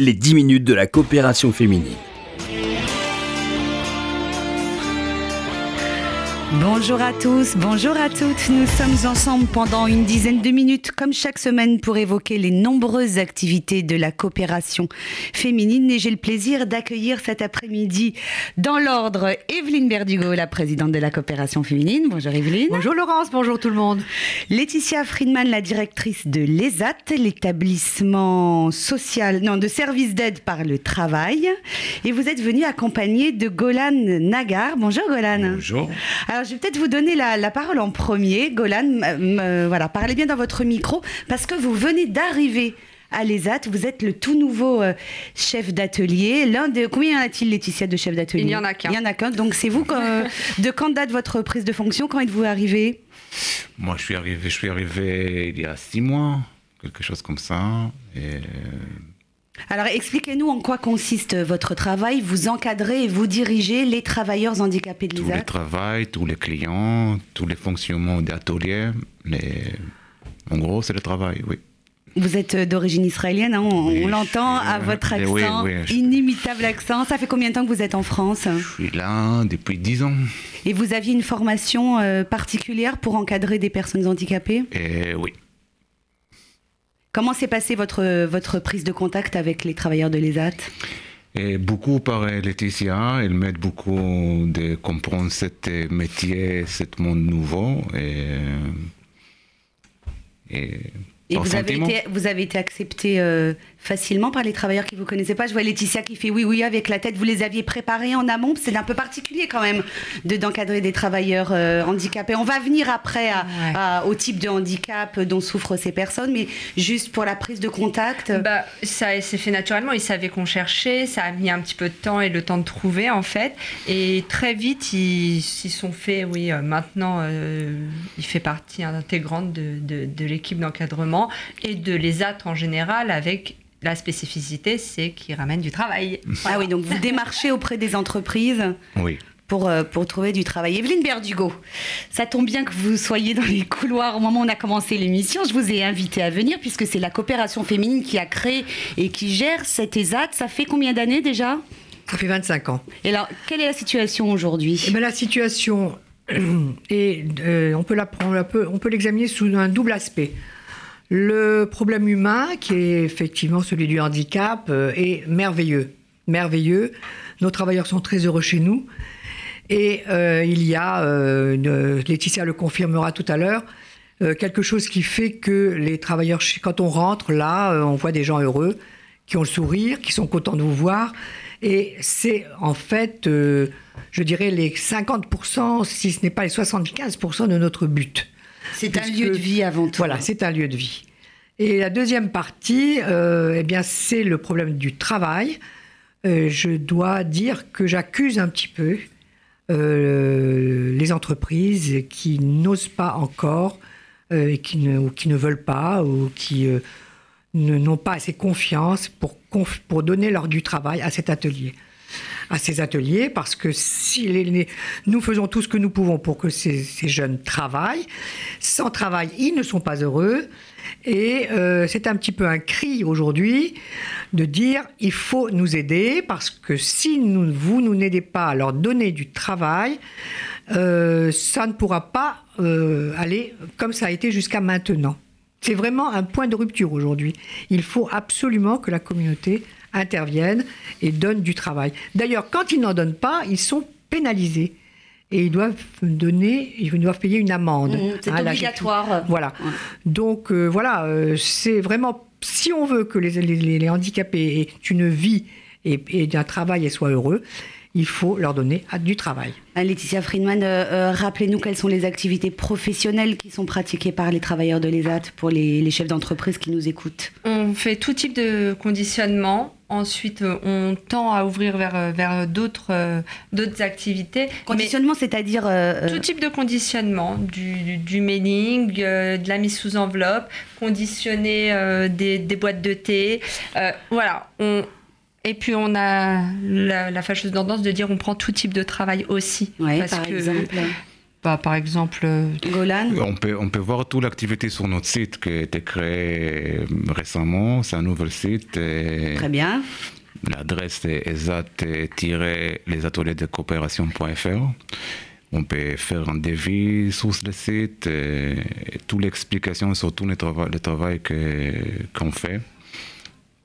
les 10 minutes de la coopération féminine. Bonjour à tous, bonjour à toutes. Nous sommes ensemble pendant une dizaine de minutes, comme chaque semaine, pour évoquer les nombreuses activités de la coopération féminine. Et j'ai le plaisir d'accueillir cet après-midi, dans l'ordre, Evelyne Berdugo, la présidente de la coopération féminine. Bonjour Evelyne. Bonjour Laurence, bonjour tout le monde. Laetitia Friedman, la directrice de l'ESAT, l'établissement social, non, de services d'aide par le travail. Et vous êtes venue accompagnée de Golan Nagar. Bonjour Golan. Bonjour. Alors, je vais peut-être vous donner la, parole en premier. Golan, voilà, parlez bien dans votre micro, parce que vous venez d'arriver à l'ESAT. Vous êtes le tout nouveau euh, chef d'atelier. L'un de combien y en a-t-il, Laetitia, de chefs d'atelier? Il n'y en a qu'un. Il y en a qu'un. Donc c'est vous de quand date votre prise de fonction? Quand êtes-vous arrivé? Moi, je suis arrivé, je suis arrivé il y a six mois, quelque chose comme ça. Et alors expliquez-nous en quoi consiste votre travail. Vous encadrez et vous dirigez les travailleurs handicapés de l'ISAT Tous les travail, tous les clients, tous les fonctionnements d'ateliers. Les... En gros, c'est le travail, oui. Vous êtes d'origine israélienne, hein, on, l'entend à votre accent, inimitable accent. Ça fait combien de temps que vous êtes en France? Je suis là depuis dix ans. Et vous aviez une formation euh, particulière pour encadrer des personnes handicapées? Et Oui. Comment s'est passée votre, votre prise de contact avec les travailleurs de l'ESAT? Et beaucoup par Laetitia, elle m'aide beaucoup de comprendre ce métier, ce monde nouveau. Et, et, et vous, avez été, vous avez été accepté euh, facilement par les travailleurs qui vous connaissaient pas. Je vois Laetitia qui fait oui, oui avec la tête. Vous les aviez préparés en amont. C'est un peu particulier quand même de d'encadrer des travailleurs euh, handicapés. On va venir après au type de handicap dont souffrent ces personnes, mais juste pour la prise de contact. Bah, ça s'est fait naturellement. Ils savaient qu'on cherchait. Ça a mis un petit peu de temps et le temps de trouver en fait. Et très vite, ils s'y sont fait. Oui, euh, maintenant, euh, il fait partie intégrante de, de, de l'équipe d'encadrement et de l'ESAT en général avec la spécificité, c'est qu'il ramène du travail. Ah oui, donc vous démarchez auprès des entreprises oui. pour, euh, pour trouver du travail. Evelyne Berdugo, ça tombe bien que vous soyez dans les couloirs au moment où on a commencé l'émission. Je vous ai invité à venir puisque c'est la coopération féminine qui a créé et qui gère cet ESAT. Ça fait combien d'années déjà? Ça fait 25 ans. Et alors, quelle est la situation aujourd'hui? Eh ben, La situation, et euh, on peut l'examiner sous un double aspect. Le problème humain, qui est effectivement celui du handicap, euh, est merveilleux. Merveilleux. Nos travailleurs sont très heureux chez nous. Et euh, il y a, euh, Laetitia le confirmera tout à l'heure, quelque chose qui fait que les travailleurs, quand on rentre là, on voit des gens heureux, qui ont le sourire, qui sont contents de vous voir. Et c'est en fait, je dirais, les 50%, si ce n'est pas les 75% de notre but. C'est un lieu de vie avant tout. Voilà, c'est un lieu de vie. Et la deuxième partie, euh, eh bien, c'est le problème du travail. Euh, je dois dire que j'accuse un petit peu euh, les entreprises qui n'osent pas encore, et qui ne, ou qui ne veulent pas, ou qui n'ont pas assez confiance pour, pour donner leur du travail à cet atelier à ces ateliers parce que si nous faisons tout ce que nous pouvons pour que ces, jeunes travaillent. Sans travail, ils ne sont pas heureux. Et euh, c'est un petit peu un cri aujourd'hui de dire il faut nous aider parce que si vous nous n'aidez pas à leur donner du travail, euh, ça ne pourra pas euh, aller comme ça a été jusqu'à maintenant. C'est vraiment un point de rupture aujourd'hui. Il faut absolument que la communauté interviennent et donnent du travail. D'ailleurs, quand ils n'en donnent pas, ils sont pénalisés et ils doivent donner, ils doivent payer une amende. Mmh, c'est hein, obligatoire. Voilà. Donc euh, voilà, euh, c'est vraiment si on veut que les, les, handicapés aient une vie et, et un travail et soient heureux, il faut leur donner du travail. Euh, Laetitia Friedman, euh, euh, rappelez-nous quelles sont les activités professionnelles qui sont pratiquées par les travailleurs de l'ESAT pour les, chefs d'entreprise qui nous écoutent. On fait tout type de conditionnement. Ensuite, on tend à ouvrir vers, vers d'autres, d'autres activités. Conditionnement, c'est-à-dire Tout type de conditionnement, du, du, mailing, de la mise sous enveloppe, conditionner des, des, boîtes de thé. voilà, on, et puis on a la, fâcheuse tendance de dire on prend tout type de travail aussi. par exemple. bah, par exemple Golan on peut, on peut voir toute l'activité sur notre site qui a été créé récemment. C'est un nouvel site. Très bien. L'adresse est de coopération.fr. On peut faire un devis sur le site, et, toute l'explication sur tout le travail qu'on fait.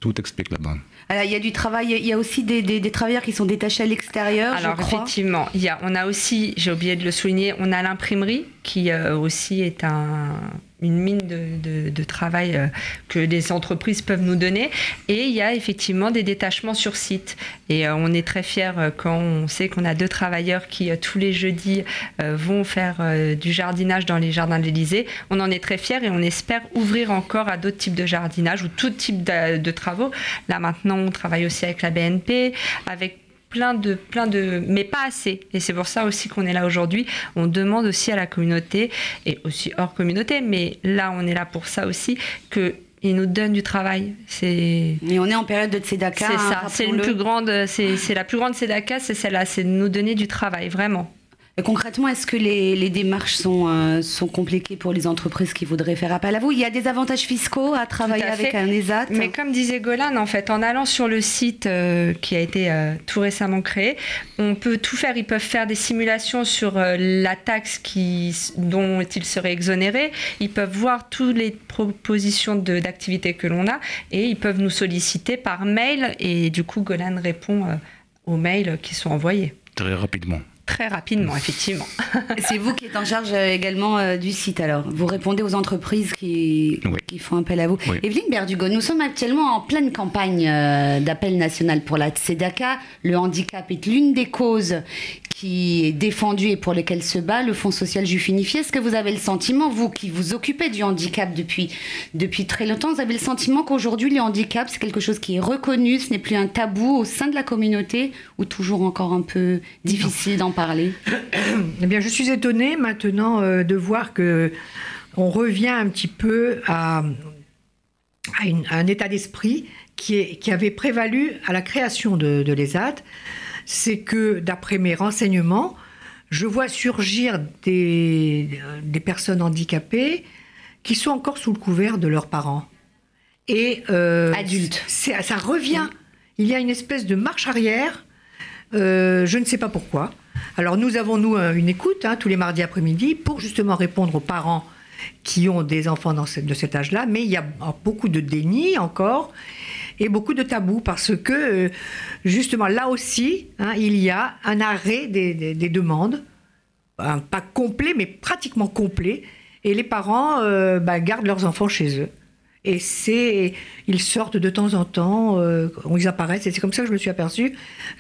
Tout explique là-bas. Alors, il y a du travail, il y a aussi des, des, travailleurs qui sont détachés à l'extérieur. Alors, effectivement, il y a, on a aussi, j'ai oublié de le souligner, on a l'imprimerie qui euh, aussi est un, une mine de, travail euh, que les entreprises peuvent nous donner. Et il y a effectivement des détachements sur site. Et euh, on est très fiers quand on sait qu'on a deux travailleurs qui, tous les jeudis, vont faire du jardinage dans les jardins de l'Élysée. On en est très fiers et on espère ouvrir encore à d'autres types de jardinage ou tout type de, de travaux. Là maintenant, on travaille aussi avec la BNP, avec plein de, plein de, mais pas assez. Et c'est pour ça aussi qu'on est là aujourd'hui. On demande aussi à la communauté et aussi hors communauté, mais là on est là pour ça aussi que ils nous donnent du travail. C'est. Et on est en période de tzedaka. C'est ça. C'est une plus grande. C'est la plus grande tzedaka, c'est celle-là. C'est de nous donner du travail, vraiment concrètement, est-ce que les, démarches sont, euh, sont compliquées pour les entreprises qui voudraient faire appel à vous? Il y a des avantages fiscaux à travailler avec un ESAT? Mais comme disait Golan, en fait, en allant sur le site euh, qui a été euh, tout récemment créé, on peut tout faire. Ils peuvent faire des simulations sur la taxe qui, dont ils seraient exonérés. Ils peuvent voir toutes les propositions d'activités que l'on a et ils peuvent nous solliciter par mail. Et du coup, Golan répond aux mails qui sont envoyés. Très rapidement. Très rapidement, effectivement. C'est vous qui êtes en charge euh, également euh, du site alors. Vous répondez aux entreprises qui, qui font appel à vous. Evelyne Berdugo, nous sommes actuellement en pleine campagne euh, d'appel national pour la Tzedaka. Le handicap est l'une des causes qui est défendue et pour lesquelles se bat le Fonds social juif unifié. Est-ce que vous avez le sentiment, vous qui vous occupez du handicap depuis, depuis très longtemps, vous avez le sentiment qu'aujourd'hui le handicap c'est quelque chose qui est reconnu, ce n'est plus un tabou au sein de la communauté ou toujours encore un peu difficile d'en parler? Eh bien, je suis étonnée maintenant euh, de voir que on revient un petit peu à, un état d'esprit qui, qui, avait prévalu à la création de, de l'ESAT. C'est que, d'après mes renseignements, je vois surgir des, des, personnes handicapées qui sont encore sous le couvert de leurs parents. Et euh, adultes. Ça revient. Il y a une espèce de marche arrière. Euh, je ne sais pas pourquoi. Alors nous avons, nous, une écoute hein, tous les mardis après-midi pour justement répondre aux parents qui ont des enfants de cet âge-là, mais il y a beaucoup de déni encore et beaucoup de tabous parce que euh, justement là aussi, hein, il y a un arrêt des, demandes, pas complet, mais pratiquement complet, et les parents euh, bah, gardent leurs enfants chez eux. Et c'est, ils sortent de temps en temps, euh, ils apparaissent, et c'est comme ça que je me suis aperçue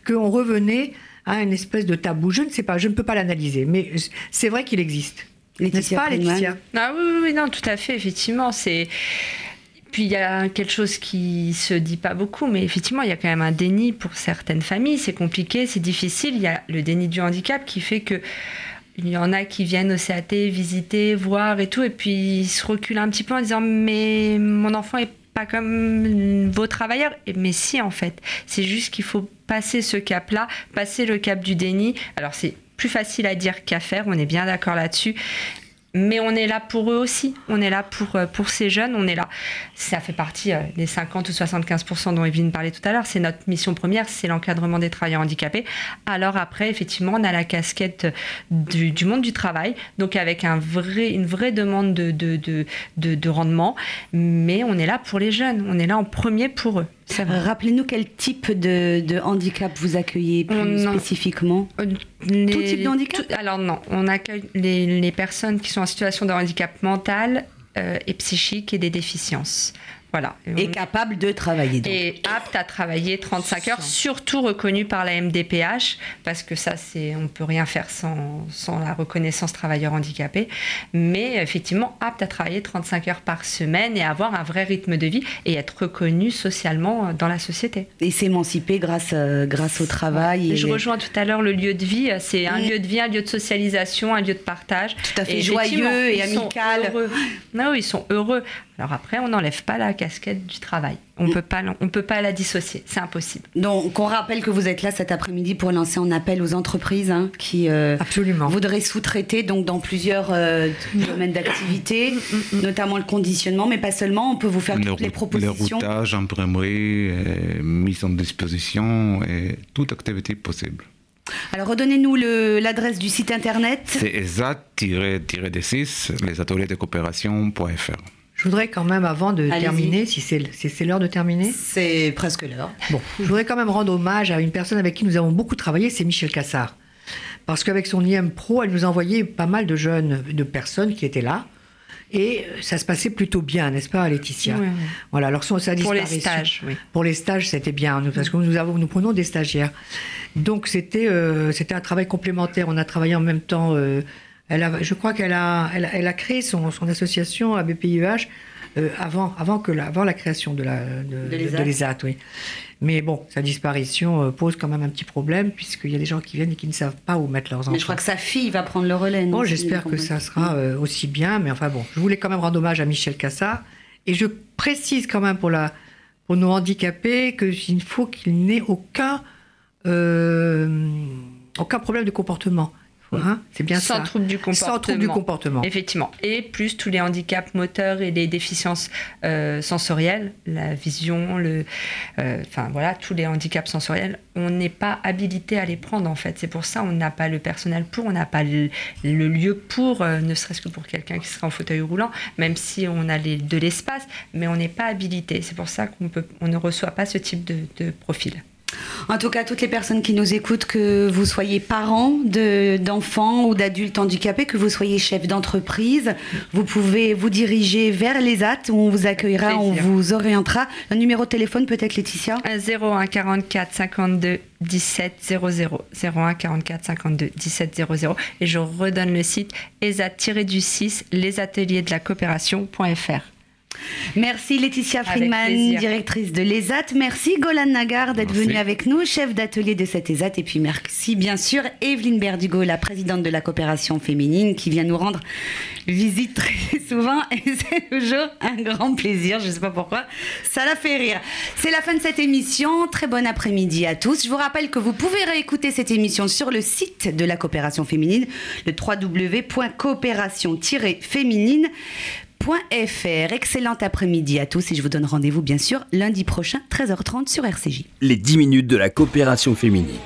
qu'on revenait à une espèce de tabou. Je ne sais pas, je ne peux pas l'analyser, mais c'est vrai qu'il existe. N'est-ce pas, Laetitia ah, oui, oui, non, tout à fait, effectivement. C'est. Puis il y a quelque chose qui se dit pas beaucoup, mais effectivement, il y a quand même un déni pour certaines familles. C'est compliqué, c'est difficile. Il y a le déni du handicap qui fait que il y en a qui viennent au CAT visiter, voir et tout, et puis ils se reculent un petit peu en disant mais mon enfant est pas comme vos travailleurs. Mais si, en fait. C'est juste qu'il faut passer ce cap-là, passer le cap du déni. Alors, c'est plus facile à dire qu'à faire, on est bien d'accord là-dessus mais on est là pour eux aussi. On est là pour, euh, pour ces jeunes. On est là. Ça fait partie euh, des 50 ou 75% dont Evelyne parlait tout à l'heure. C'est notre mission première, c'est l'encadrement des travailleurs handicapés. Alors après, effectivement, on a la casquette du, du monde du travail, donc avec un vrai, une vraie demande de, de, de, de, rendement. Mais on est là pour les jeunes. On est là en premier pour eux. Rappelez-nous quel type de, handicap vous accueillez plus spécifiquement euh, Tout type de handicap Alors non, on accueille les, personnes qui sont en situation de handicap mental euh, et psychique et des déficiences. Voilà. Et capable de travailler. Et apte à travailler 35 heures, surtout reconnu par la MDPH, parce que ça, c'est, on ne peut rien faire sans, sans, la reconnaissance travailleur handicapé. Mais effectivement, apte à travailler 35 heures par semaine et avoir un vrai rythme de vie et être reconnu socialement dans la société. Et s'émanciper grâce, euh, grâce au travail. Et je rejoins tout à l'heure le lieu de vie. C'est un lieu de vie, un lieu de socialisation, un lieu de partage. Tout à fait joyeux et amical. Non, ils sont heureux. Alors après, on n'enlève pas la casquette du travail. On ne peut pas, on peut pas la dissocier. C'est impossible. Donc, on rappelle que vous êtes là cet après-midi pour lancer un appel aux entreprises hein, qui euh, voudraient sous-traiter donc dans plusieurs euh, domaines d'activité, mm, mm, mm. notamment le conditionnement, mais pas seulement. On peut vous faire toutes les propositions. Le routage, imprimerie, mise en disposition et toute activité possible. Alors redonnez-nous l'adresse du site internet. C'est ESAT-D6, les ateliers de coopération.fr. Je voudrais quand même, avant de terminer, si c'est l'heure de terminer. C'est presque l'heure. Bon, je voudrais quand même rendre hommage à une personne avec qui nous avons beaucoup travaillé, c'est Michel Cassard. Parce qu'avec son IM Pro, elle nous a envoyé pas mal de jeunes, de personnes qui étaient là. Et ça se passait plutôt bien, n'est-ce pas, Laetitia Voilà. Alors ça Pour les stages, oui. Pour les stages, c'était bien, parce que nous avons, nous prenons des stagiaires. Donc c'était, euh, c'était un travail complémentaire. On a travaillé en même temps. Euh, elle a, je crois qu'elle a, elle, a créé son, son association à BPIEH euh, avant, avant, que la, avant la création de, la, de, de l'ESAT. oui. Mais bon, sa disparition pose quand même un petit problème, puisqu'il y a des gens qui viennent et qui ne savent pas où mettre leurs enfants. Mais je crois que sa fille va prendre le relais. Bon, j'espère que ça sera aussi bien, mais enfin bon, je voulais quand même rendre hommage à Michel Cassat. Et je précise quand même pour, la, pour nos handicapés qu'il faut qu'il n'ait aucun, aucun problème de comportement. Hein, c'est bien Sans trouble du comportement. Sans trouble du comportement. Effectivement. Et plus tous les handicaps moteurs et les déficiences euh, sensorielles, la vision, le, euh, enfin voilà, tous les handicaps sensoriels, on n'est pas habilité à les prendre en fait. C'est pour ça on n'a pas le personnel pour, on n'a pas le, lieu pour, euh, ne serait-ce que pour quelqu'un qui serait en fauteuil roulant, même si on a les, de l'espace, mais on n'est pas habilité. C'est pour ça qu'on on ne reçoit pas ce type de, de profil. En tout cas, toutes les personnes qui nous écoutent, que vous soyez parents d'enfants ou d'adultes handicapés, que vous soyez chef d'entreprise, vous pouvez vous diriger vers les AT où on vous accueillera, on vous orientera. Un numéro de téléphone peut-être, Laetitia? 01 44 52 17 00 01 44 52 17 00 et je redonne le site ESAT-du-6 les ateliers de la coopération.fr. Merci Laetitia Friedman, directrice de l'ESAT. Merci Golan Nagar d'être venue avec nous, chef d'atelier de cette ESAT. Et puis merci bien sûr Evelyne Berdugo, la présidente de la coopération féminine, qui vient nous rendre visite très souvent. Et c'est toujours un grand plaisir, je ne sais pas pourquoi, ça la fait rire. C'est la fin de cette émission. Très bon après-midi à tous. Je vous rappelle que vous pouvez réécouter cette émission sur le site de la coopération féminine, le www.coopération-féminine Excellent après-midi à tous et je vous donne rendez-vous bien sûr lundi prochain 13h30 sur RCJ. Les 10 minutes de la coopération féminine.